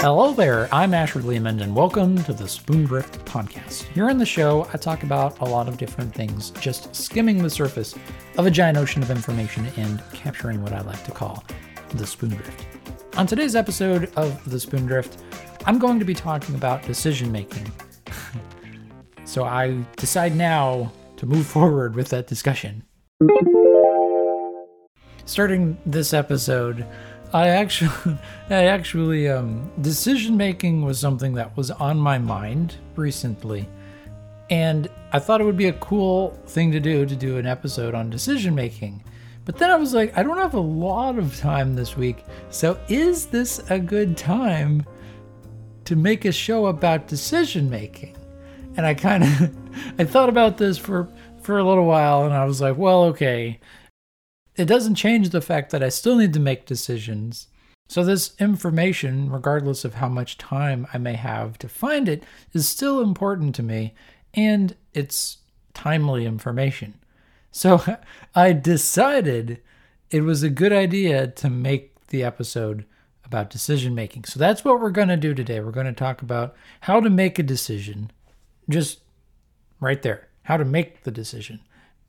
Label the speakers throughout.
Speaker 1: Hello there, I'm Asher Leomund, and welcome to the Spoondrift Podcast. Here on the show, I talk about a lot of different things, just skimming the surface of a giant ocean of information and capturing what I like to call the Spoondrift. On today's episode of the Spoondrift, I'm going to be talking about decision making. so I decide now to move forward with that discussion. Starting this episode, I actually, I actually, um, decision making was something that was on my mind recently, and I thought it would be a cool thing to do to do an episode on decision making. But then I was like, I don't have a lot of time this week, so is this a good time to make a show about decision making? And I kind of, I thought about this for for a little while, and I was like, well, okay it doesn't change the fact that I still need to make decisions. So, this information, regardless of how much time I may have to find it, is still important to me and it's timely information. So, I decided it was a good idea to make the episode about decision making. So, that's what we're going to do today. We're going to talk about how to make a decision, just right there, how to make the decision.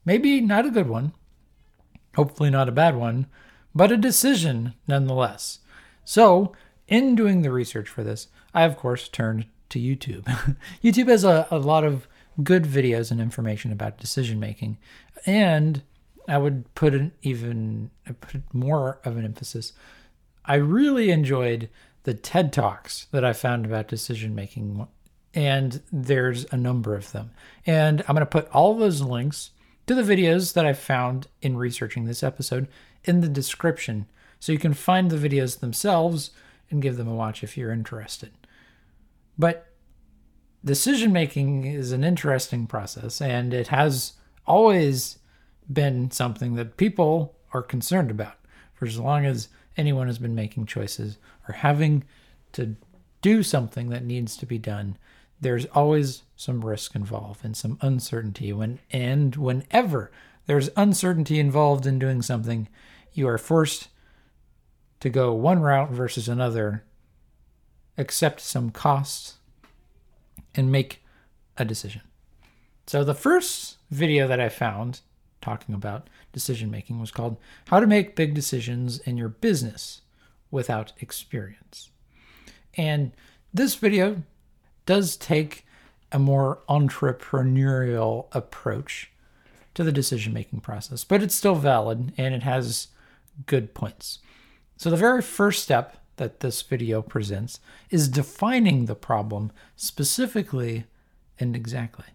Speaker 1: Maybe not a good one, hopefully not a bad one, but a decision nonetheless. So, in doing the research for this, I of course turned to YouTube. YouTube has a, a lot of good videos and information about decision making, and I would put an even put more of an emphasis. I really enjoyed the TED Talks that I found about decision making, and there's a number of them. And I'm going to put all those links to the videos that I found in researching this episode in the description so you can find the videos themselves and give them a watch if you're interested. But decision making is an interesting process and it has always been something that people are concerned about for as long as anyone has been making choices or having to do something that needs to be done there's always some risk involved and some uncertainty. When and whenever there's uncertainty involved in doing something you are forced to go one route versus another accept some costs and make a decision. So the first video that i found talking about decision making was called how to make big decisions in your business without experience. And this video does take a more entrepreneurial approach to the decision making process, but it's still valid and it has good points. So, the very first step that this video presents is defining the problem specifically and exactly.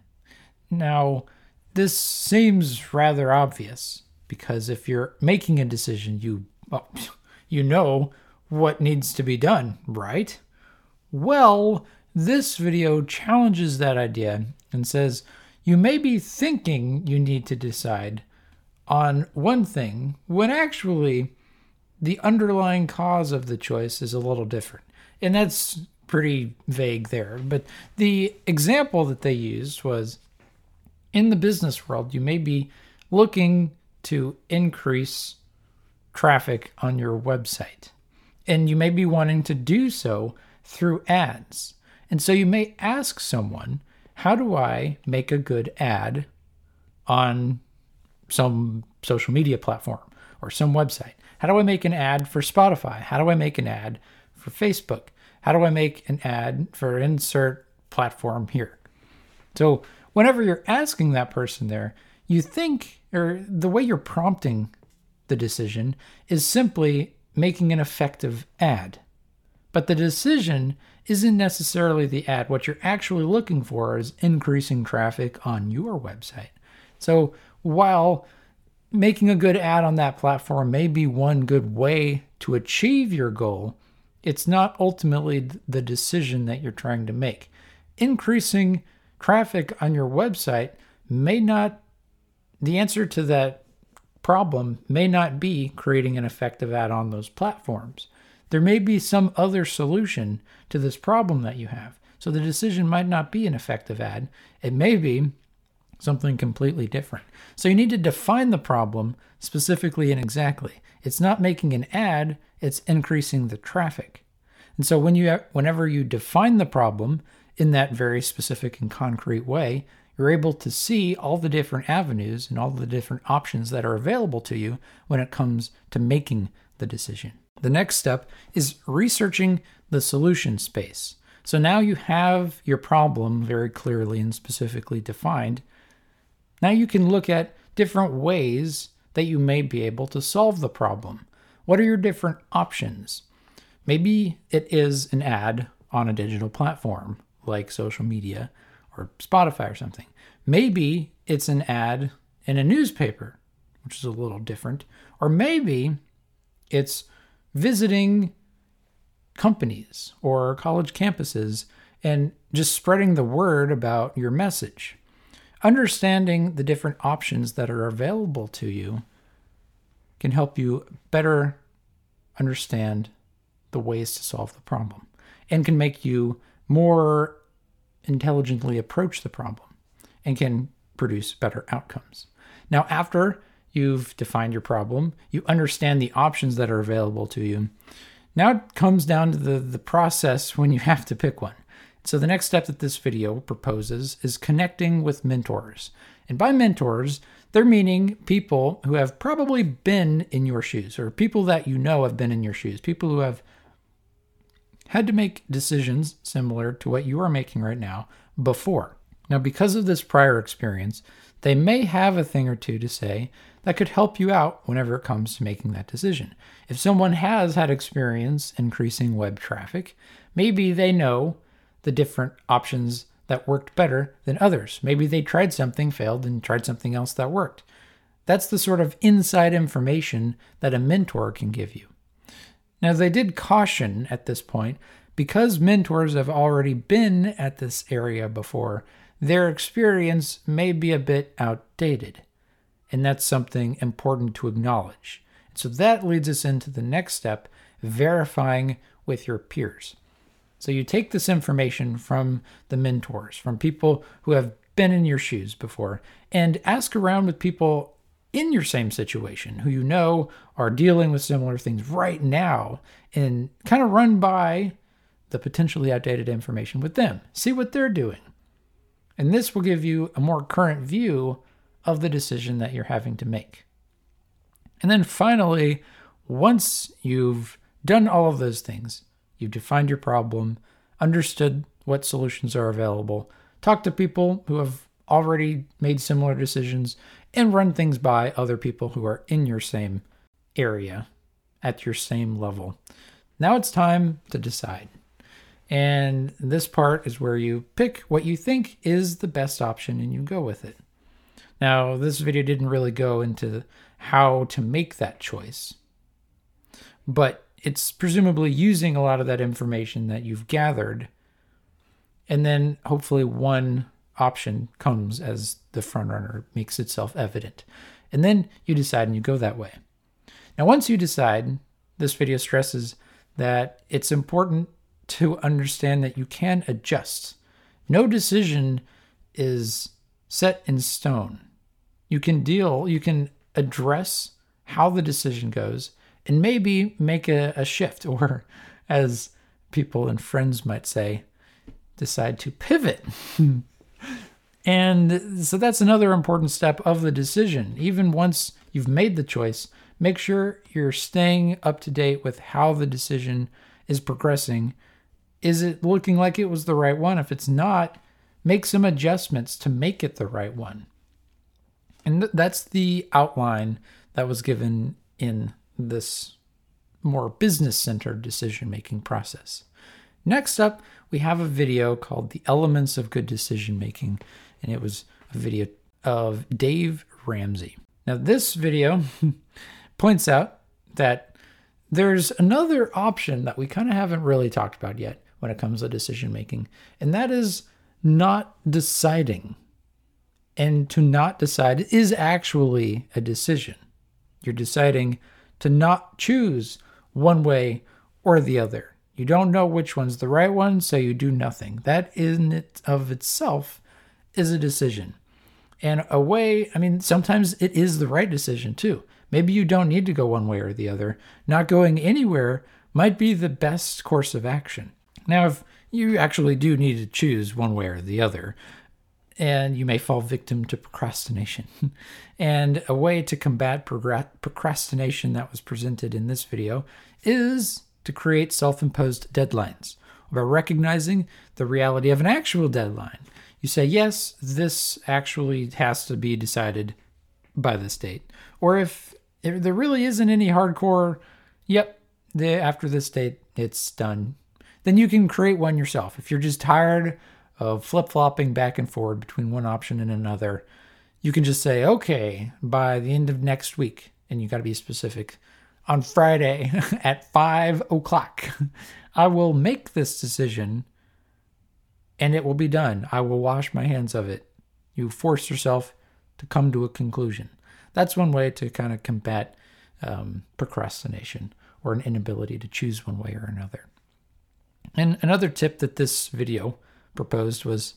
Speaker 1: Now, this seems rather obvious because if you're making a decision, you well, you know what needs to be done, right? Well, this video challenges that idea and says you may be thinking you need to decide on one thing when actually the underlying cause of the choice is a little different. And that's pretty vague there. But the example that they used was in the business world, you may be looking to increase traffic on your website. And you may be wanting to do so through ads. And so you may ask someone, how do I make a good ad on some social media platform or some website? How do I make an ad for Spotify? How do I make an ad for Facebook? How do I make an ad for insert platform here? So, whenever you're asking that person there, you think, or the way you're prompting the decision is simply making an effective ad. But the decision isn't necessarily the ad. What you're actually looking for is increasing traffic on your website. So while making a good ad on that platform may be one good way to achieve your goal, it's not ultimately the decision that you're trying to make. Increasing traffic on your website may not, the answer to that problem may not be creating an effective ad on those platforms. There may be some other solution to this problem that you have. So the decision might not be an effective ad. It may be something completely different. So you need to define the problem specifically and exactly. It's not making an ad, it's increasing the traffic. And so when you whenever you define the problem in that very specific and concrete way, you're able to see all the different avenues and all the different options that are available to you when it comes to making the decision. The next step is researching the solution space. So now you have your problem very clearly and specifically defined. Now you can look at different ways that you may be able to solve the problem. What are your different options? Maybe it is an ad on a digital platform like social media or Spotify or something. Maybe it's an ad in a newspaper, which is a little different. Or maybe it's visiting companies or college campuses and just spreading the word about your message. Understanding the different options that are available to you can help you better understand the ways to solve the problem and can make you more intelligently approach the problem and can produce better outcomes. Now, after you've defined your problem, you understand the options that are available to you. Now it comes down to the, the process when you have to pick one. So, the next step that this video proposes is connecting with mentors. And by mentors, they're meaning people who have probably been in your shoes, or people that you know have been in your shoes, people who have had to make decisions similar to what you are making right now before. Now, because of this prior experience, they may have a thing or two to say that could help you out whenever it comes to making that decision. If someone has had experience increasing web traffic, maybe they know the different options that worked better than others. Maybe they tried something, failed, and tried something else that worked. That's the sort of inside information that a mentor can give you. Now, they did caution at this point because mentors have already been at this area before, their experience may be a bit outdated. And that's something important to acknowledge. So that leads us into the next step verifying with your peers. So you take this information from the mentors, from people who have been in your shoes before, and ask around with people in your same situation who you know are dealing with similar things right now and kind of run by the potentially outdated information with them. See what they're doing. And this will give you a more current view of the decision that you're having to make. And then finally, once you've done all of those things, you've defined your problem, understood what solutions are available, talked to people who have already made similar decisions, and run things by other people who are in your same area at your same level. Now it's time to decide. And this part is where you pick what you think is the best option and you go with it. Now, this video didn't really go into how to make that choice, but it's presumably using a lot of that information that you've gathered. And then hopefully one option comes as the front runner makes itself evident. And then you decide and you go that way. Now, once you decide, this video stresses that it's important to understand that you can adjust. No decision is set in stone. You can deal, you can address how the decision goes and maybe make a, a shift, or as people and friends might say, decide to pivot. and so that's another important step of the decision. Even once you've made the choice, make sure you're staying up to date with how the decision is progressing is it looking like it was the right one? If it's not, make some adjustments to make it the right one. And th- that's the outline that was given in this more business centered decision making process. Next up, we have a video called The Elements of Good Decision Making, and it was a video of Dave Ramsey. Now, this video points out that there's another option that we kind of haven't really talked about yet, when it comes to decision making, and that is not deciding. And to not decide is actually a decision. You're deciding to not choose one way or the other. You don't know which one's the right one, so you do nothing. That in it of itself is a decision. And a way, I mean, sometimes it is the right decision too. Maybe you don't need to go one way or the other. Not going anywhere might be the best course of action. Now, if you actually do need to choose one way or the other, and you may fall victim to procrastination. and a way to combat procrastination that was presented in this video is to create self imposed deadlines by recognizing the reality of an actual deadline. You say, yes, this actually has to be decided by this date. Or if, if there really isn't any hardcore, yep, the, after this date, it's done, then you can create one yourself. If you're just tired of flip flopping back and forward between one option and another, you can just say, okay, by the end of next week, and you got to be specific, on Friday at five o'clock, I will make this decision and it will be done. I will wash my hands of it. You force yourself to come to a conclusion. That's one way to kind of combat um, procrastination or an inability to choose one way or another. And another tip that this video proposed was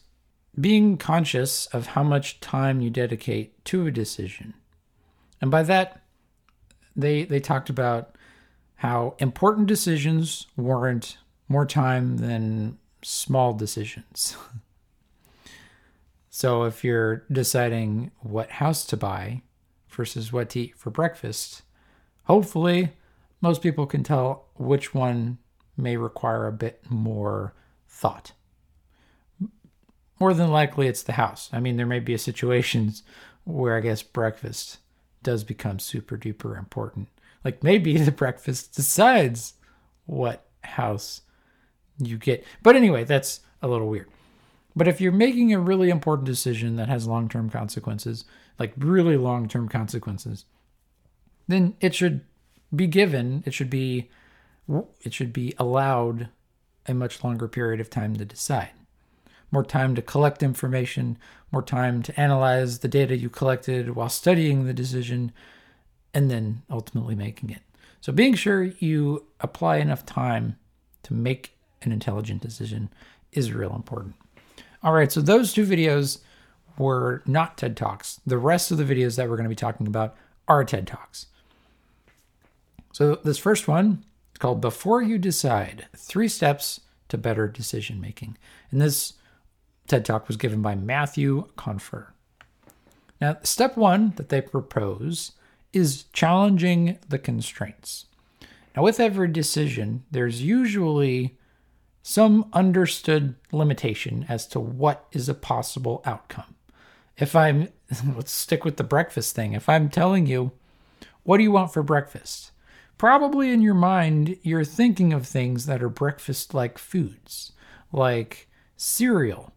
Speaker 1: being conscious of how much time you dedicate to a decision. And by that, they they talked about how important decisions warrant more time than small decisions. so if you're deciding what house to buy versus what to eat for breakfast, hopefully most people can tell which one may require a bit more thought more than likely it's the house. I mean, there may be situations where I guess breakfast does become super duper important. Like maybe the breakfast decides what house you get. But anyway, that's a little weird. But if you're making a really important decision that has long term consequences, like really long term consequences, then it should be given, it should be it should be allowed a much longer period of time to decide more time to collect information, more time to analyze the data you collected while studying the decision, and then ultimately making it. So, being sure you apply enough time to make an intelligent decision is real important. All right, so those two videos were not TED Talks. The rest of the videos that we're going to be talking about are TED Talks. So, this first one is called Before You Decide Three Steps to Better Decision Making. And this TED Talk was given by Matthew Confer. Now, step one that they propose is challenging the constraints. Now, with every decision, there's usually some understood limitation as to what is a possible outcome. If I'm, let's stick with the breakfast thing. If I'm telling you, what do you want for breakfast? Probably in your mind, you're thinking of things that are breakfast like foods, like cereal,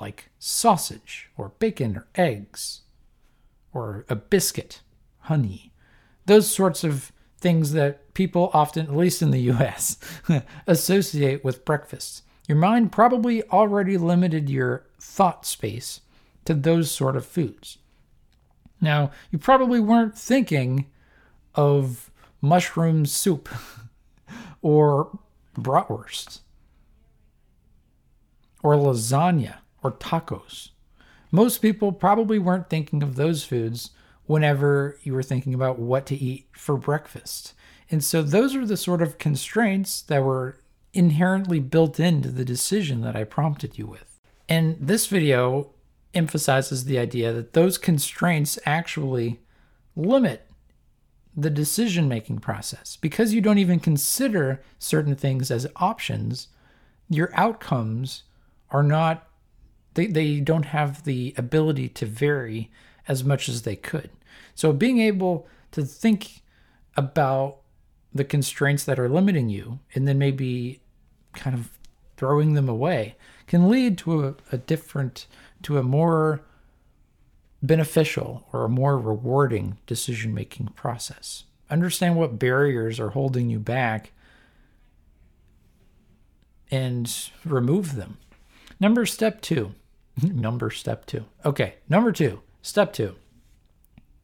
Speaker 1: like sausage or bacon or eggs or a biscuit, honey, those sorts of things that people often, at least in the US, associate with breakfast. Your mind probably already limited your thought space to those sort of foods. Now, you probably weren't thinking of mushroom soup or bratwurst or lasagna or tacos. Most people probably weren't thinking of those foods whenever you were thinking about what to eat for breakfast. And so those are the sort of constraints that were inherently built into the decision that I prompted you with. And this video emphasizes the idea that those constraints actually limit the decision making process. Because you don't even consider certain things as options, your outcomes are not they, they don't have the ability to vary as much as they could. So being able to think about the constraints that are limiting you and then maybe kind of throwing them away can lead to a, a different, to a more beneficial or a more rewarding decision making process. Understand what barriers are holding you back and remove them. Number step two number step two. Okay, number two, step two.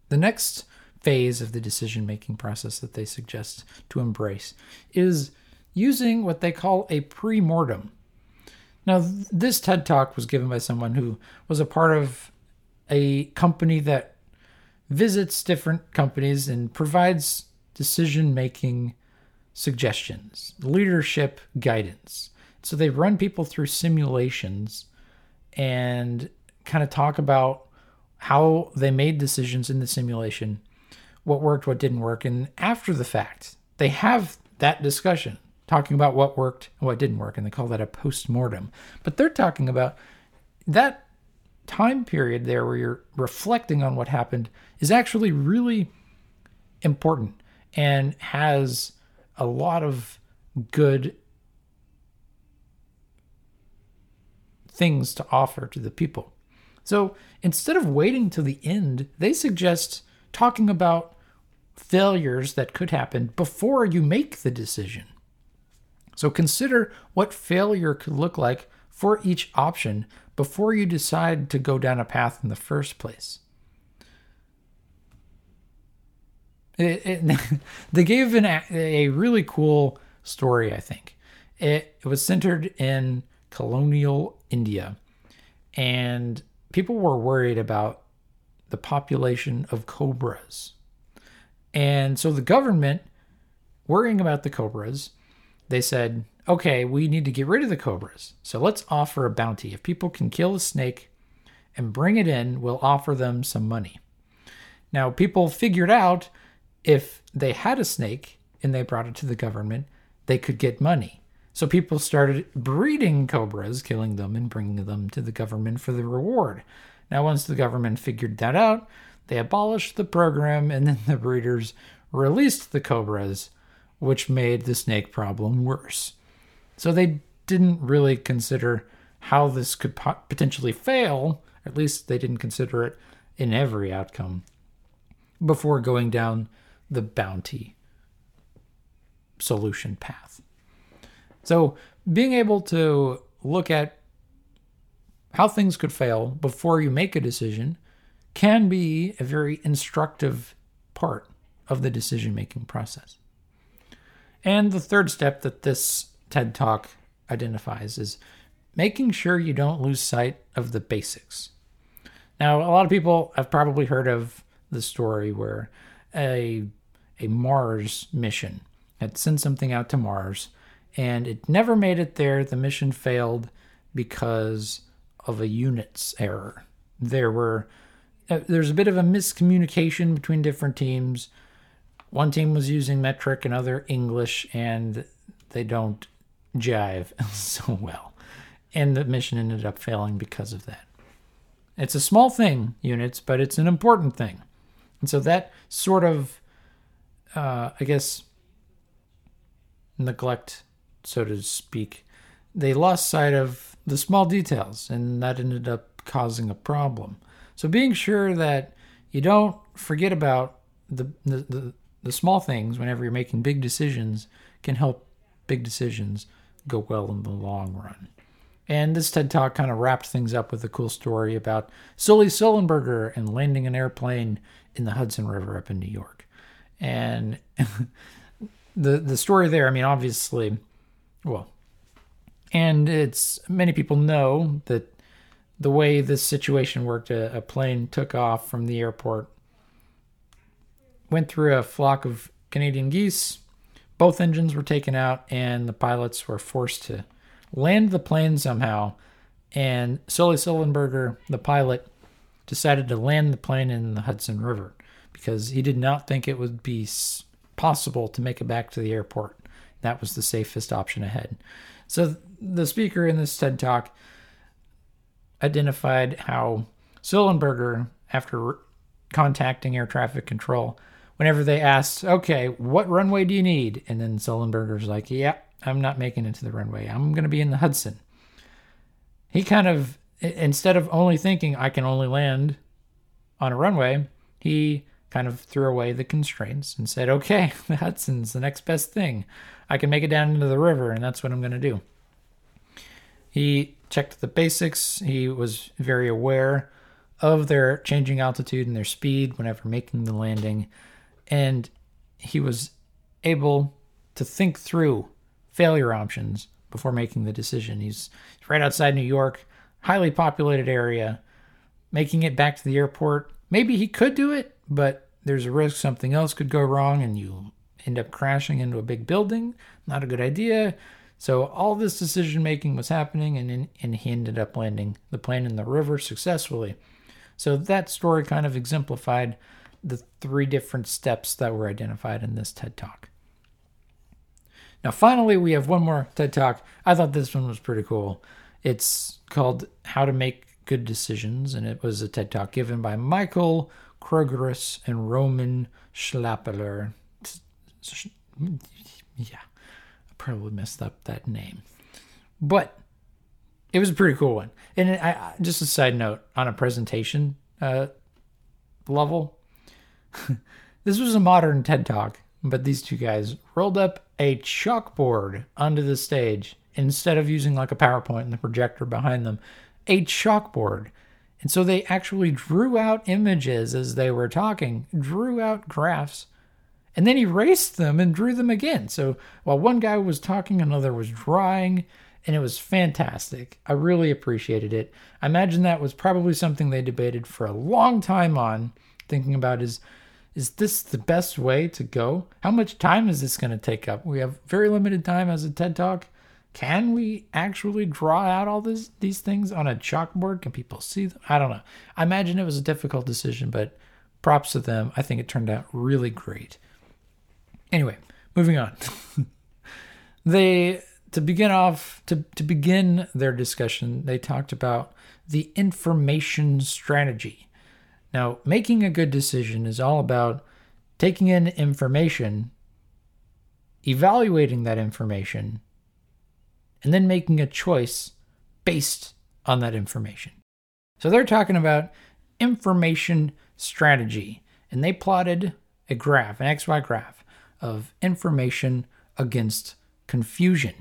Speaker 1: The next phase of the decision making process that they suggest to embrace is using what they call a pre mortem. Now, this TED talk was given by someone who was a part of a company that visits different companies and provides decision making suggestions, leadership guidance. So they run people through simulations and kind of talk about how they made decisions in the simulation, what worked, what didn't work. And after the fact, they have that discussion talking about what worked and what didn't work. And they call that a post mortem. But they're talking about that time period there where you're reflecting on what happened is actually really important and has a lot of good things to offer to the people. So instead of waiting till the end, they suggest talking about failures that could happen before you make the decision. So consider what failure could look like for each option before you decide to go down a path in the first place. It, it, they gave an, a really cool story, I think. It, it was centered in colonial India, and people were worried about the population of cobras. And so the government, worrying about the cobras, they said, okay, we need to get rid of the cobras. So let's offer a bounty. If people can kill a snake and bring it in, we'll offer them some money. Now, people figured out if they had a snake and they brought it to the government, they could get money. So people started breeding cobras, killing them, and bringing them to the government for the reward. Now, once the government figured that out, they abolished the program and then the breeders released the cobras, which made the snake problem worse. So they didn't really consider how this could potentially fail, at least they didn't consider it in every outcome, before going down the bounty solution path. So, being able to look at how things could fail before you make a decision can be a very instructive part of the decision making process. And the third step that this TED Talk identifies is making sure you don't lose sight of the basics. Now, a lot of people have probably heard of the story where a a Mars mission had sent something out to Mars and it never made it there. The mission failed because of a units error. There were uh, there's a bit of a miscommunication between different teams. One team was using metric and other English, and they don't jive so well. And the mission ended up failing because of that. It's a small thing, units, but it's an important thing. And so that sort of, uh, I guess, neglect so to speak, they lost sight of the small details, and that ended up causing a problem. So being sure that you don't forget about the, the, the, the small things whenever you're making big decisions can help big decisions go well in the long run. And this TED Talk kind of wrapped things up with a cool story about Sully Sullenberger and landing an airplane in the Hudson River up in New York. And the the story there, I mean, obviously, well, and it's many people know that the way this situation worked, a, a plane took off from the airport, went through a flock of Canadian geese. Both engines were taken out, and the pilots were forced to land the plane somehow. And Sully Sullenberger, the pilot, decided to land the plane in the Hudson River because he did not think it would be possible to make it back to the airport that was the safest option ahead. So the speaker in this TED talk identified how Sullenberger, after contacting air traffic control, whenever they asked, okay, what runway do you need? And then Sullenberger's like, yeah, I'm not making it to the runway. I'm going to be in the Hudson. He kind of, instead of only thinking I can only land on a runway, he kind of threw away the constraints and said, okay, the Hudson's the next best thing. I can make it down into the river, and that's what I'm going to do. He checked the basics. He was very aware of their changing altitude and their speed whenever making the landing. And he was able to think through failure options before making the decision. He's right outside New York, highly populated area, making it back to the airport. Maybe he could do it, but there's a risk something else could go wrong and you end up crashing into a big building. Not a good idea. So all this decision making was happening, and, and he ended up landing the plane in the river successfully. So that story kind of exemplified the three different steps that were identified in this TED Talk. Now, finally, we have one more TED Talk. I thought this one was pretty cool. It's called How to Make Good Decisions, and it was a TED Talk given by Michael Krogerus and Roman Schlappeler. Yeah, I probably messed up that name. But it was a pretty cool one. And I, just a side note on a presentation uh, level, this was a modern TED Talk, but these two guys rolled up a chalkboard onto the stage instead of using like a PowerPoint and the projector behind them, a chalkboard. And so they actually drew out images as they were talking, drew out graphs, and then erased them and drew them again. So while one guy was talking, another was drawing, and it was fantastic. I really appreciated it. I imagine that was probably something they debated for a long time on, thinking about is is this the best way to go? How much time is this going to take up? We have very limited time as a TED Talk. Can we actually draw out all this, these things on a chalkboard? Can people see them? I don't know. I imagine it was a difficult decision, but props to them. I think it turned out really great. Anyway, moving on. they to begin off to, to begin their discussion, they talked about the information strategy. Now, making a good decision is all about taking in information, evaluating that information, and then making a choice based on that information. So they're talking about information strategy, and they plotted a graph, an XY graph of information against confusion.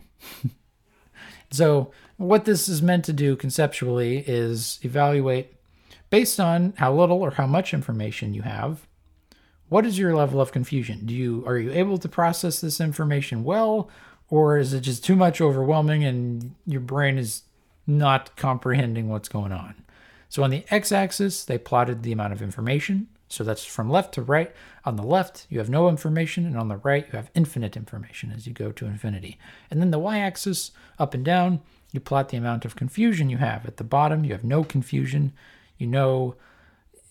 Speaker 1: so, what this is meant to do conceptually is evaluate based on how little or how much information you have. What is your level of confusion? Do you are you able to process this information well or is it just too much overwhelming and your brain is not comprehending what's going on? So on the x-axis, they plotted the amount of information. So that's from left to right. On the left, you have no information, and on the right, you have infinite information as you go to infinity. And then the y axis, up and down, you plot the amount of confusion you have. At the bottom, you have no confusion. You know,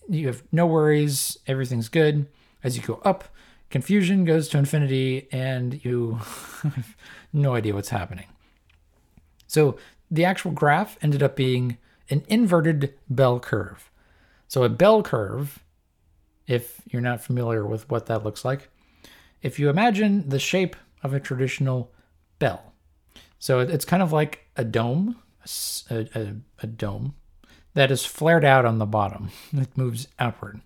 Speaker 1: you have no worries, everything's good. As you go up, confusion goes to infinity, and you have no idea what's happening. So the actual graph ended up being an inverted bell curve. So a bell curve if you're not familiar with what that looks like. If you imagine the shape of a traditional bell, so it's kind of like a dome, a, a, a dome that is flared out on the bottom. It moves outward.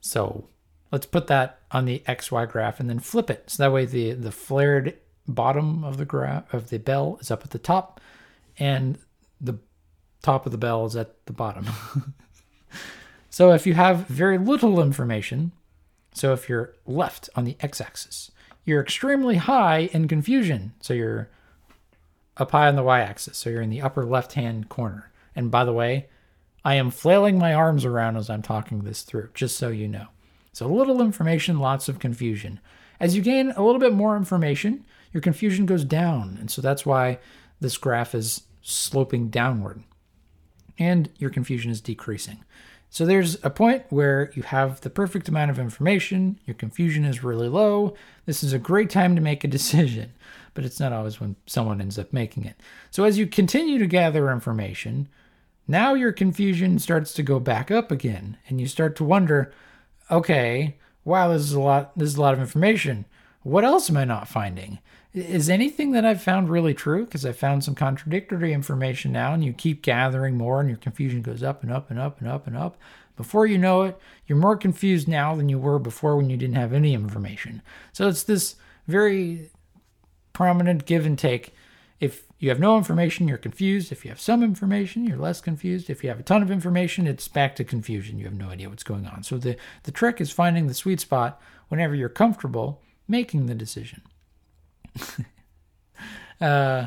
Speaker 1: So let's put that on the XY graph and then flip it. So that way the, the flared bottom of the graph of the bell is up at the top and the top of the bell is at the bottom. So if you have very little information, so if you're left on the x-axis, you're extremely high in confusion. So you're up high on the y-axis, so you're in the upper left-hand corner. And by the way, I am flailing my arms around as I'm talking this through, just so you know. So little information, lots of confusion. As you gain a little bit more information, your confusion goes down. And so that's why this graph is sloping downward. And your confusion is decreasing. So there's a point where you have the perfect amount of information, your confusion is really low. This is a great time to make a decision, but it's not always when someone ends up making it. So as you continue to gather information, now your confusion starts to go back up again, and you start to wonder, okay, wow, this is a lot this is a lot of information. What else am I not finding? Is anything that I've found really true? Because I found some contradictory information now, and you keep gathering more, and your confusion goes up and up and up and up and up. Before you know it, you're more confused now than you were before when you didn't have any information. So it's this very prominent give and take. If you have no information, you're confused. If you have some information, you're less confused. If you have a ton of information, it's back to confusion. You have no idea what's going on. So the, the trick is finding the sweet spot whenever you're comfortable making the decision. uh,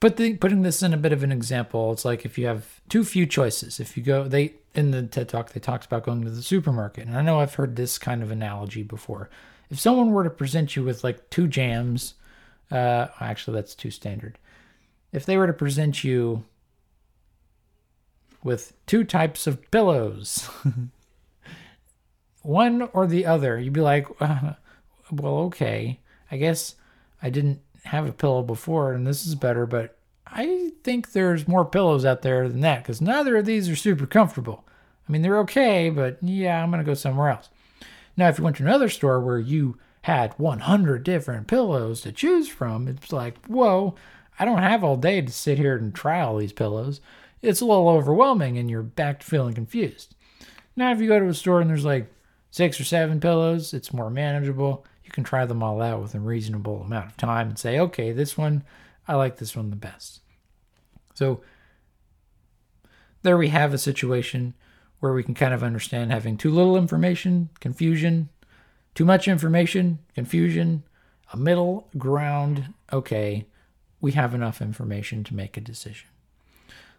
Speaker 1: Put the, putting this in a bit of an example, it's like if you have too few choices. If you go, they in the TED Talk they talked about going to the supermarket, and I know I've heard this kind of analogy before. If someone were to present you with like two jams, uh, actually that's too standard. If they were to present you with two types of pillows, one or the other, you'd be like, uh, well, okay, I guess I didn't have a pillow before and this is better, but I think there's more pillows out there than that because neither of these are super comfortable. I mean, they're okay, but yeah, I'm going to go somewhere else. Now, if you went to another store where you had 100 different pillows to choose from, it's like, whoa, I don't have all day to sit here and try all these pillows. It's a little overwhelming and you're back to feeling confused. Now, if you go to a store and there's like six or seven pillows, it's more manageable. You can try them all out with a reasonable amount of time and say, okay, this one I like this one the best. So there we have a situation where we can kind of understand having too little information, confusion, too much information, confusion, a middle ground. Okay, we have enough information to make a decision.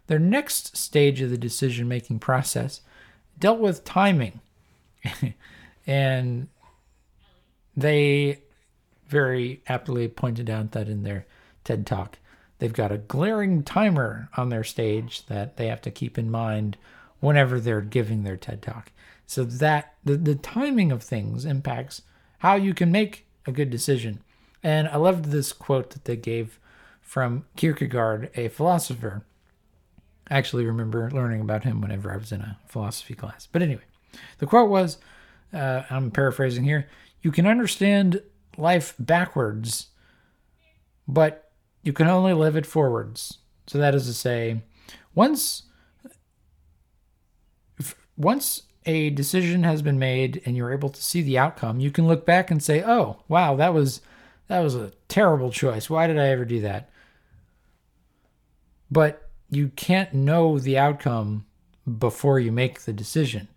Speaker 1: Their next stage of the decision making process dealt with timing. and they very aptly pointed out that in their TED Talk. They've got a glaring timer on their stage that they have to keep in mind whenever they're giving their TED Talk. So that the, the timing of things impacts how you can make a good decision. And I loved this quote that they gave from Kierkegaard, a philosopher. I actually remember learning about him whenever I was in a philosophy class. But anyway, the quote was uh, I'm paraphrasing here you can understand life backwards, but you can only live it forwards. So that is to say, once once a decision has been made and you're able to see the outcome, you can look back and say, "Oh, wow, that was that was a terrible choice. Why did I ever do that?" But you can't know the outcome before you make the decision.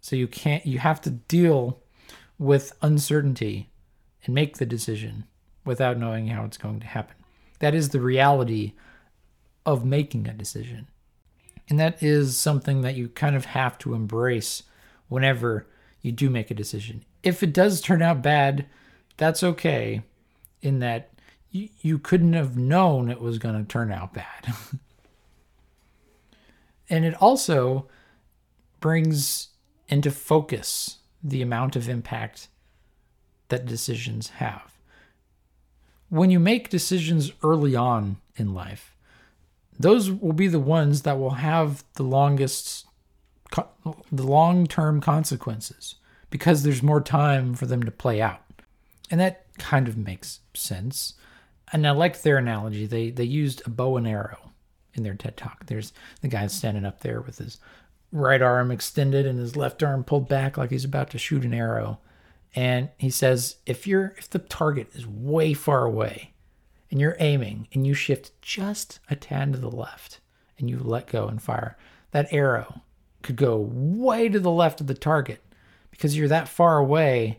Speaker 1: So you can't you have to deal with uncertainty and make the decision without knowing how it's going to happen. That is the reality of making a decision. And that is something that you kind of have to embrace whenever you do make a decision. If it does turn out bad, that's okay, in that you, you couldn't have known it was going to turn out bad. and it also brings into focus the amount of impact that decisions have when you make decisions early on in life, those will be the ones that will have the longest, the long term consequences because there's more time for them to play out. And that kind of makes sense. And I like their analogy. They, they used a bow and arrow in their TED talk. There's the guy standing up there with his right arm extended and his left arm pulled back like he's about to shoot an arrow and he says if you're if the target is way far away and you're aiming and you shift just a tad to the left and you let go and fire that arrow could go way to the left of the target. Because you're that far away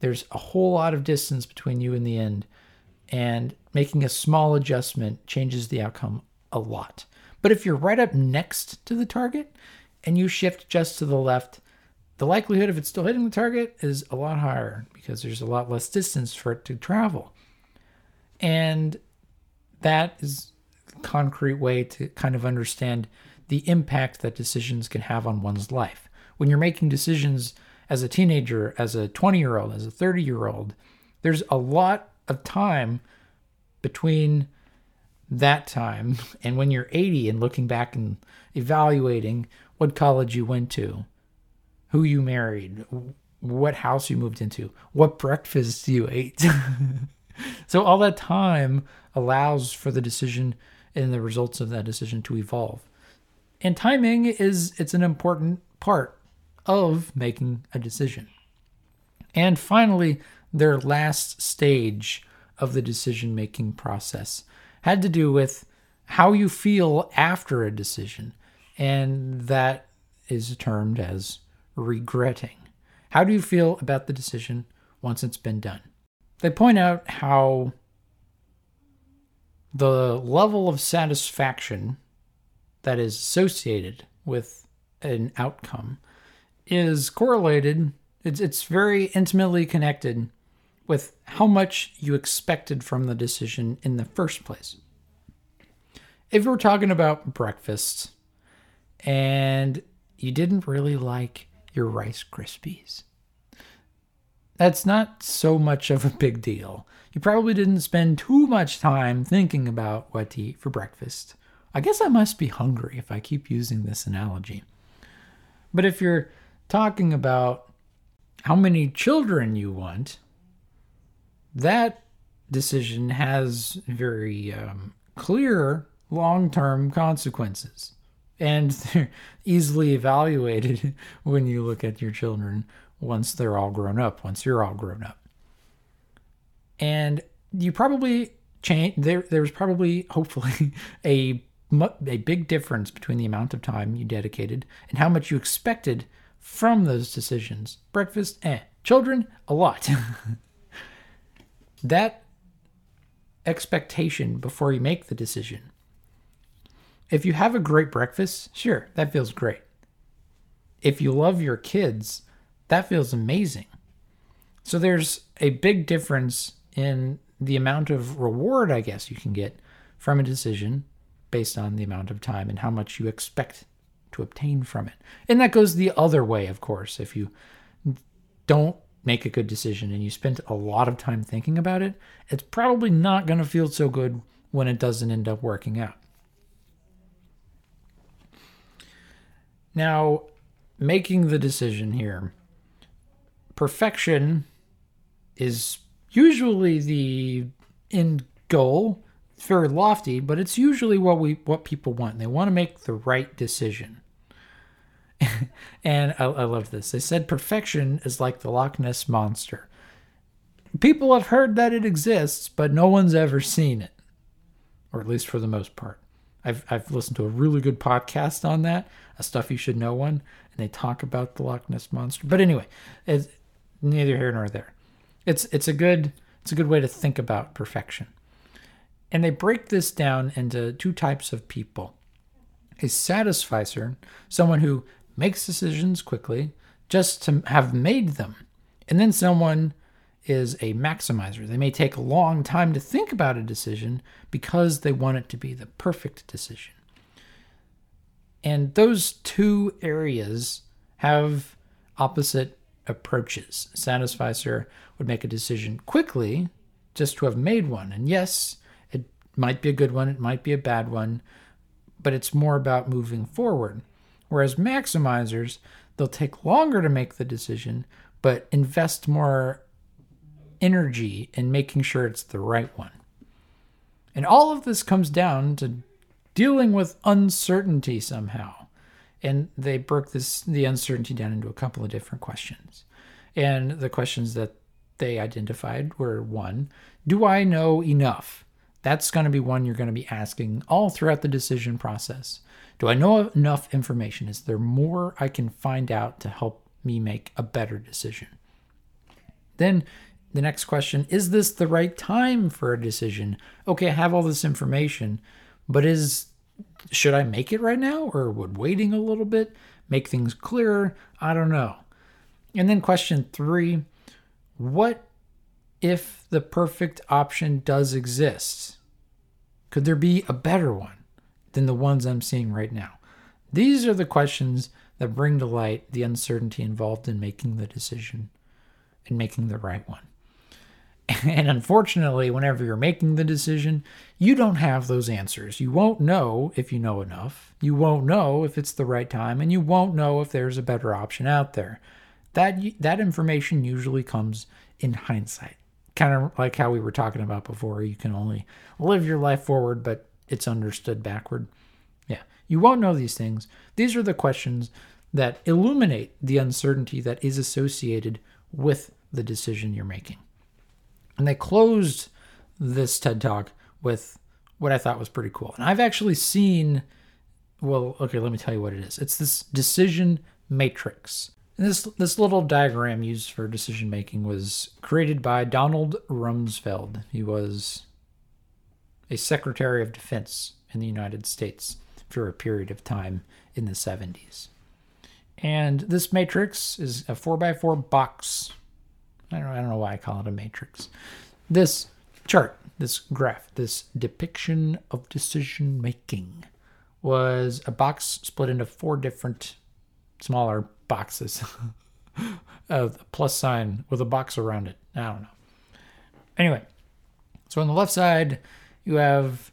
Speaker 1: there's a whole lot of distance between you and the end. And making a small adjustment changes the outcome a lot. But if you're right up next to the target and you shift just to the left the likelihood of it still hitting the target is a lot higher because there's a lot less distance for it to travel. And that is a concrete way to kind of understand the impact that decisions can have on one's life. When you're making decisions as a teenager, as a 20 year old, as a 30 year old, there's a lot of time between that time and when you're 80 and looking back and evaluating what college you went to who you married, what house you moved into, what breakfast you ate. so all that time allows for the decision and the results of that decision to evolve. And timing is it's an important part of making a decision. And finally, their last stage of the decision making process had to do with how you feel after a decision. And that is termed as regretting. How do you feel about the decision once it's been done? They point out how the level of satisfaction that is associated with an outcome is correlated it's, it's very intimately connected with how much you expected from the decision in the first place. If we're talking about breakfast and you didn't really like your rice krispies that's not so much of a big deal you probably didn't spend too much time thinking about what to eat for breakfast. I guess I must be hungry if I keep using this analogy. But if you're talking about how many children you want, that decision has very um, clear long term consequences. And they're easily evaluated when you look at your children once they're all grown up, once you're all grown up. And you probably change there there's probably hopefully a a big difference between the amount of time you dedicated and how much you expected from those decisions. Breakfast eh. Children a lot. That expectation before you make the decision. If you have a great breakfast sure that feels great. If you love your kids that feels amazing so there's a big difference in the amount of reward, I guess, you can get from a decision based on the amount of time and how much you expect to obtain from it. And that goes the other way, of course. If you don't make a good decision and you spend a lot of time thinking about it, it's probably not going to feel so good when it doesn't end up working out. Now, making the decision here, perfection is usually the end goal. It's very lofty, but it's usually what we what people want. They want to make the right decision. and I, I love this. They said perfection is like the Loch Ness monster. People have heard that it exists, but no one's ever seen it, or at least for the most part. I've I've listened to a really good podcast on that, a stuff you should know one, and they talk about the Loch Ness monster. But anyway, it's neither here nor there. It's it's a good it's a good way to think about perfection. And they break this down into two types of people. A satisficer, someone who makes decisions quickly just to have made them. And then someone is a maximizer. They may take a long time to think about a decision because they want it to be the perfect decision. And those two areas have opposite approaches. Satisficer would make a decision quickly just to have made one. And yes, it might be a good one, it might be a bad one, but it's more about moving forward. Whereas maximizers, they'll take longer to make the decision, but invest more energy in making sure it's the right one. And all of this comes down to dealing with uncertainty somehow and they broke this the uncertainty down into a couple of different questions. And the questions that they identified were one, do I know enough? That's going to be one you're going to be asking all throughout the decision process. Do I know enough information? Is there more I can find out to help me make a better decision? Then the next question is this the right time for a decision? Okay, I have all this information, but is should I make it right now or would waiting a little bit make things clearer? I don't know. And then question three what if the perfect option does exist? Could there be a better one than the ones I'm seeing right now? These are the questions that bring to light the uncertainty involved in making the decision and making the right one. And unfortunately, whenever you're making the decision, you don't have those answers. You won't know if you know enough. You won't know if it's the right time, and you won't know if there's a better option out there. That that information usually comes in hindsight. Kind of like how we were talking about before. You can only live your life forward, but it's understood backward. Yeah, you won't know these things. These are the questions that illuminate the uncertainty that is associated with the decision you're making. And they closed this TED Talk with what I thought was pretty cool. And I've actually seen, well, okay, let me tell you what it is. It's this decision matrix. And this this little diagram used for decision making was created by Donald Rumsfeld. He was a Secretary of Defense in the United States for a period of time in the 70s. And this matrix is a 4x4 box. I don't, I don't know why I call it a matrix. This chart, this graph, this depiction of decision making was a box split into four different smaller boxes. a plus sign with a box around it. I don't know. Anyway, so on the left side, you have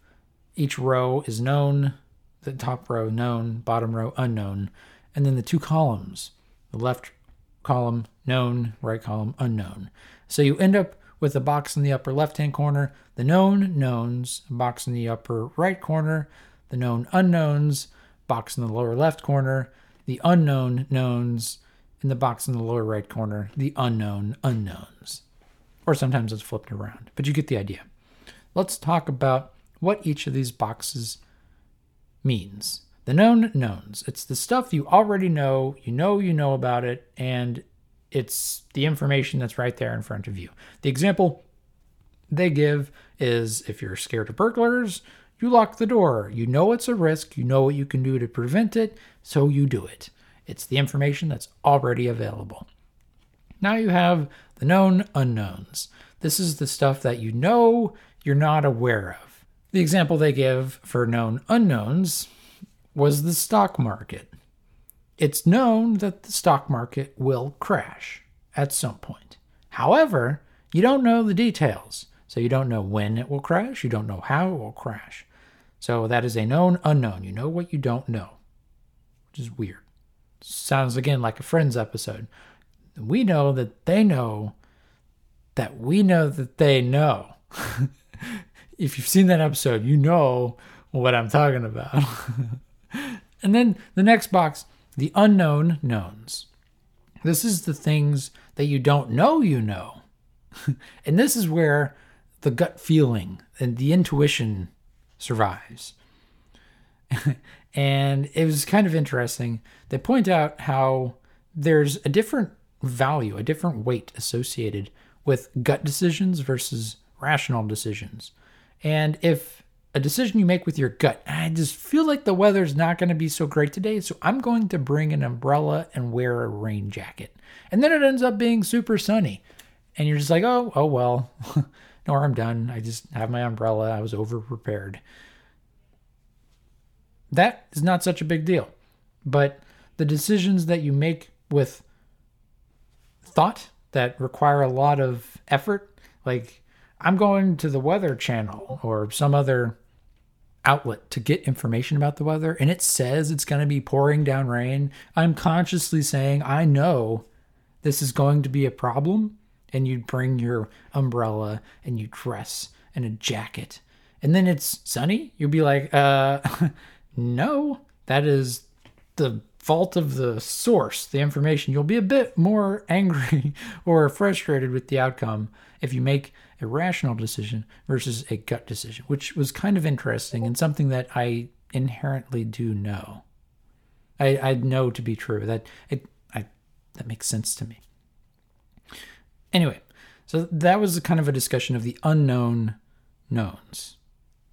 Speaker 1: each row is known, the top row known, bottom row unknown, and then the two columns, the left column known, right column unknown. So you end up with a box in the upper left hand corner, the known knowns, a box in the upper right corner, the known unknowns, box in the lower left corner, the unknown knowns, in the box in the lower right corner, the unknown unknowns. Or sometimes it's flipped around, but you get the idea. Let's talk about what each of these boxes means. The known knowns. It's the stuff you already know, you know you know about it, and it's the information that's right there in front of you. The example they give is if you're scared of burglars, you lock the door. You know it's a risk, you know what you can do to prevent it, so you do it. It's the information that's already available. Now you have the known unknowns. This is the stuff that you know you're not aware of. The example they give for known unknowns was the stock market. It's known that the stock market will crash at some point. However, you don't know the details. So you don't know when it will crash, you don't know how it will crash. So that is a known unknown. You know what you don't know, which is weird. Sounds again like a Friends episode. We know that they know that we know that they know. if you've seen that episode, you know what I'm talking about. and then the next box, the unknown knowns. This is the things that you don't know you know. and this is where the gut feeling and the intuition survives. and it was kind of interesting. They point out how there's a different value, a different weight associated with gut decisions versus rational decisions. And if a decision you make with your gut, I just feel like the weather's not going to be so great today, so I'm going to bring an umbrella and wear a rain jacket. And then it ends up being super sunny. And you're just like, oh, oh well, no, I'm done. I just have my umbrella. I was over prepared. That is not such a big deal. But the decisions that you make with thought that require a lot of effort, like I'm going to the Weather Channel or some other outlet to get information about the weather and it says it's going to be pouring down rain, I'm consciously saying, I know this is going to be a problem and you'd bring your umbrella and you dress and a jacket. And then it's sunny. You'd be like uh no that is the fault of the source the information you'll be a bit more angry or frustrated with the outcome if you make a rational decision versus a gut decision which was kind of interesting and something that i inherently do know. I i know to be true. That it i that makes sense to me. Anyway, so that was kind of a discussion of the unknown knowns,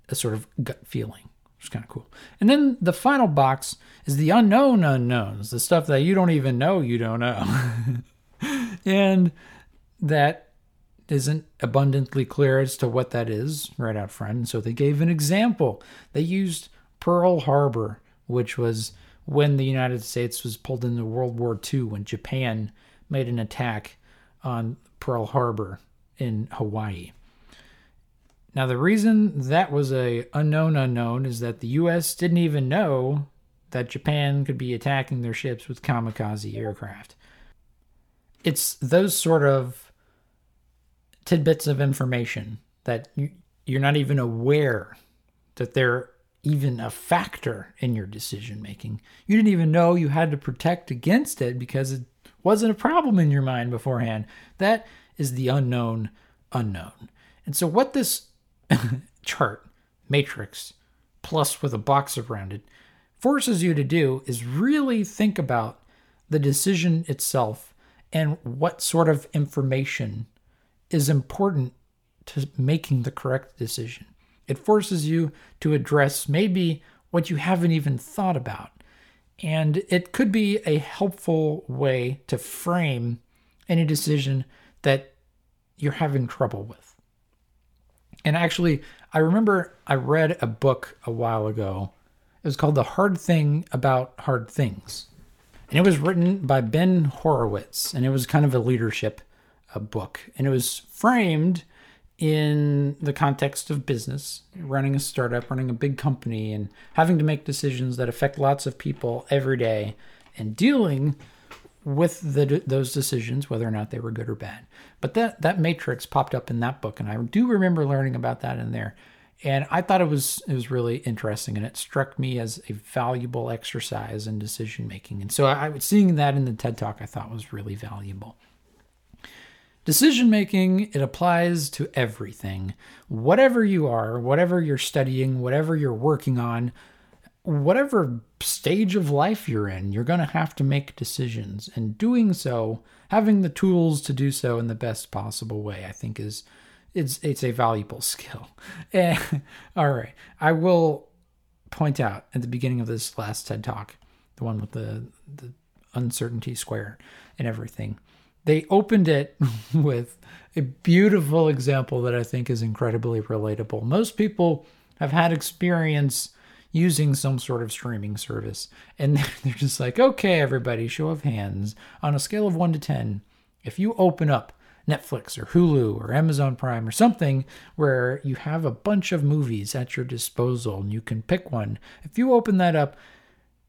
Speaker 1: a sort of gut feeling, which is kind of cool. And then the final box is the unknown unknowns, the stuff that you don't even know you don't know. and that isn't abundantly clear as to what that is right out front. And So they gave an example. They used Pearl Harbor, which was when the United States was pulled into World War II when Japan made an attack on Pearl Harbor in Hawaii. Now the reason that was a unknown unknown is that the US didn't even know that Japan could be attacking their ships with kamikaze aircraft. It's those sort of tidbits of information that you're not even aware that they're even a factor in your decision making. You didn't even know you had to protect against it because it wasn't a problem in your mind beforehand. That is the unknown unknown. And so, what this chart, matrix, plus with a box around it, forces you to do is really think about the decision itself and what sort of information is important to making the correct decision. It forces you to address maybe what you haven't even thought about. And it could be a helpful way to frame any decision that you're having trouble with. And actually, I remember I read a book a while ago. It was called The Hard Thing About Hard Things. And it was written by Ben Horowitz, and it was kind of a leadership uh, book. And it was framed in the context of business, running a startup, running a big company, and having to make decisions that affect lots of people every day, and dealing with the, those decisions, whether or not they were good or bad. But that that matrix popped up in that book, and I do remember learning about that in there, and I thought it was it was really interesting, and it struck me as a valuable exercise in decision making. And so I, was seeing that in the TED Talk, I thought was really valuable. Decision making, it applies to everything. Whatever you are, whatever you're studying, whatever you're working on, whatever stage of life you're in, you're going to have to make decisions. And doing so, having the tools to do so in the best possible way, I think is it's it's a valuable skill. Eh, all right, I will point out at the beginning of this last TED talk, the one with the the uncertainty square and everything they opened it with a beautiful example that I think is incredibly relatable. Most people have had experience using some sort of streaming service, and they're just like, okay, everybody, show of hands. On a scale of 1 to 10, if you open up Netflix or Hulu or Amazon Prime or something where you have a bunch of movies at your disposal and you can pick one, if you open that up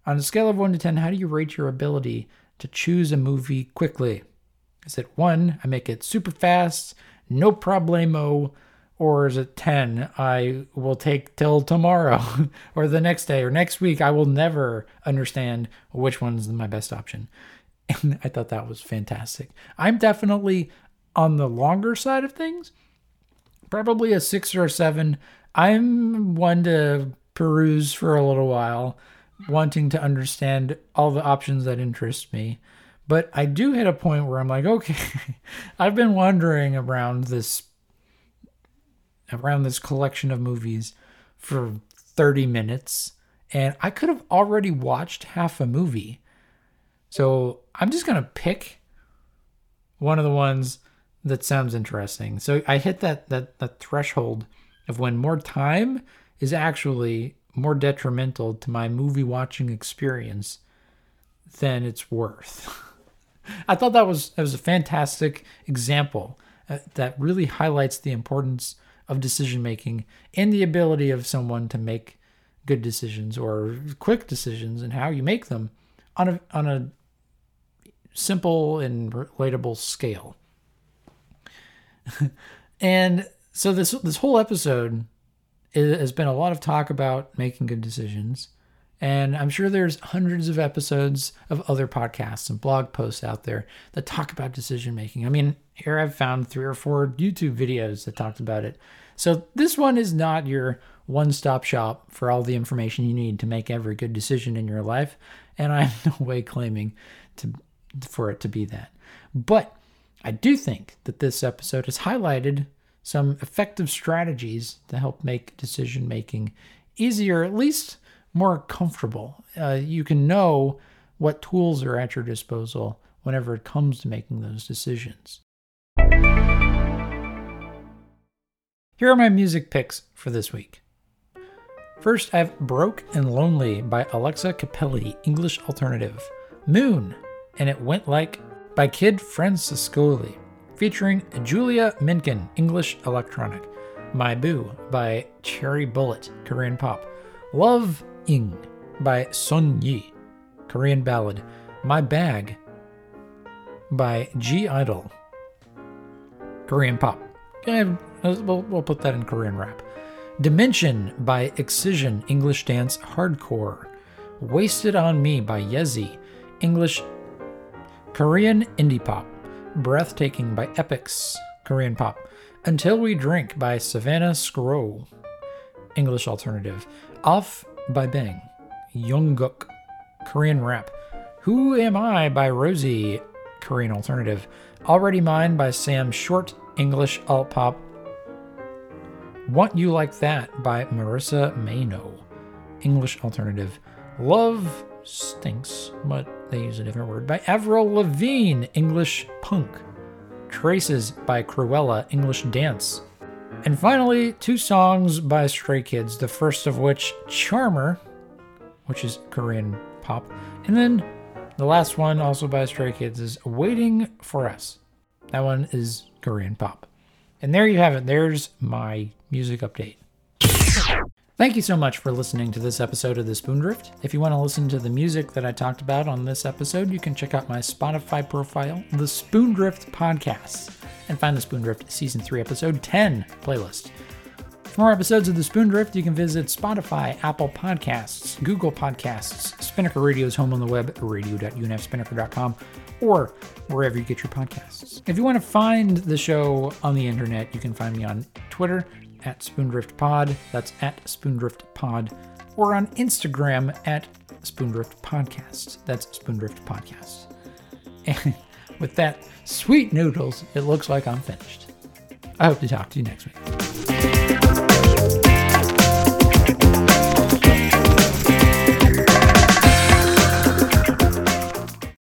Speaker 1: on a scale of 1 to 10, how do you rate your ability to choose a movie quickly? Is it one, I make it super fast, no problemo, or is it 10, I will take till tomorrow or the next day or next week? I will never understand which one's my best option. And I thought that was fantastic. I'm definitely on the longer side of things, probably a six or a seven. I'm one to peruse for a little while, wanting to understand all the options that interest me. But I do hit a point where I'm like, okay, I've been wandering around this around this collection of movies for 30 minutes and I could have already watched half a movie. So I'm just going to pick one of the ones that sounds interesting. So I hit that, that, that threshold of when more time is actually more detrimental to my movie watching experience than it's worth. I thought that was that was a fantastic example uh, that really highlights the importance of decision making and the ability of someone to make good decisions or quick decisions and how you make them on a on a simple and relatable scale. and so this this whole episode has been a lot of talk about making good decisions and I'm sure there's hundreds of episodes of other podcasts and blog posts out there that talk about decision making. I mean, here I've found three or four YouTube videos that talked about it. So this one is not your one stop shop for all the information you need to make every good decision in your life. And I'm no way claiming to for it to be that. But I do think that this episode has highlighted some effective strategies to help make decision making easier, at least more comfortable. Uh, you can know what tools are at your disposal whenever it comes to making those decisions. Here are my music picks for this week. First, I have Broke and Lonely by Alexa Cappelli, English Alternative. Moon, and It Went Like by Kid Francescoli, featuring Julia Minkin, English Electronic. My Boo by Cherry Bullet, Korean Pop. Love Ing by Sun Yi, Korean ballad. My Bag by G Idol, Korean pop. We'll, we'll put that in Korean rap. Dimension by Excision, English dance hardcore. Wasted on Me by Yezi, English Korean indie pop. Breathtaking by Epics, Korean pop. Until We Drink by Savannah Scroll, English alternative. Off by Bang, Jungkook, Korean rap. Who Am I by Rosie, Korean alternative. Already Mine by Sam Short, English alt pop. Want You Like That by Marissa Mayno, English alternative. Love Stinks, but they use a different word, by Avril Lavigne. English punk. Traces by Cruella. English dance. And finally, two songs by Stray Kids, the first of which, Charmer, which is Korean pop. And then the last one, also by Stray Kids, is Waiting for Us. That one is Korean pop. And there you have it. There's my music update. Thank you so much for listening to this episode of The Spoondrift. If you want to listen to the music that I talked about on this episode, you can check out my Spotify profile, The Spoondrift Podcast, and find the Spoondrift Season 3, Episode 10 playlist. For more episodes of The Spoondrift, you can visit Spotify, Apple Podcasts, Google Podcasts, Spinnaker Radio's home on the web, radio.unfspinnaker.com, or wherever you get your podcasts. If you want to find the show on the internet, you can find me on Twitter at SpoondriftPod, that's at SpoondriftPod, or on Instagram at Spoondrift Podcast, that's Spoondrift Podcast. And with that, sweet noodles, it looks like I'm finished. I hope to talk to you next week.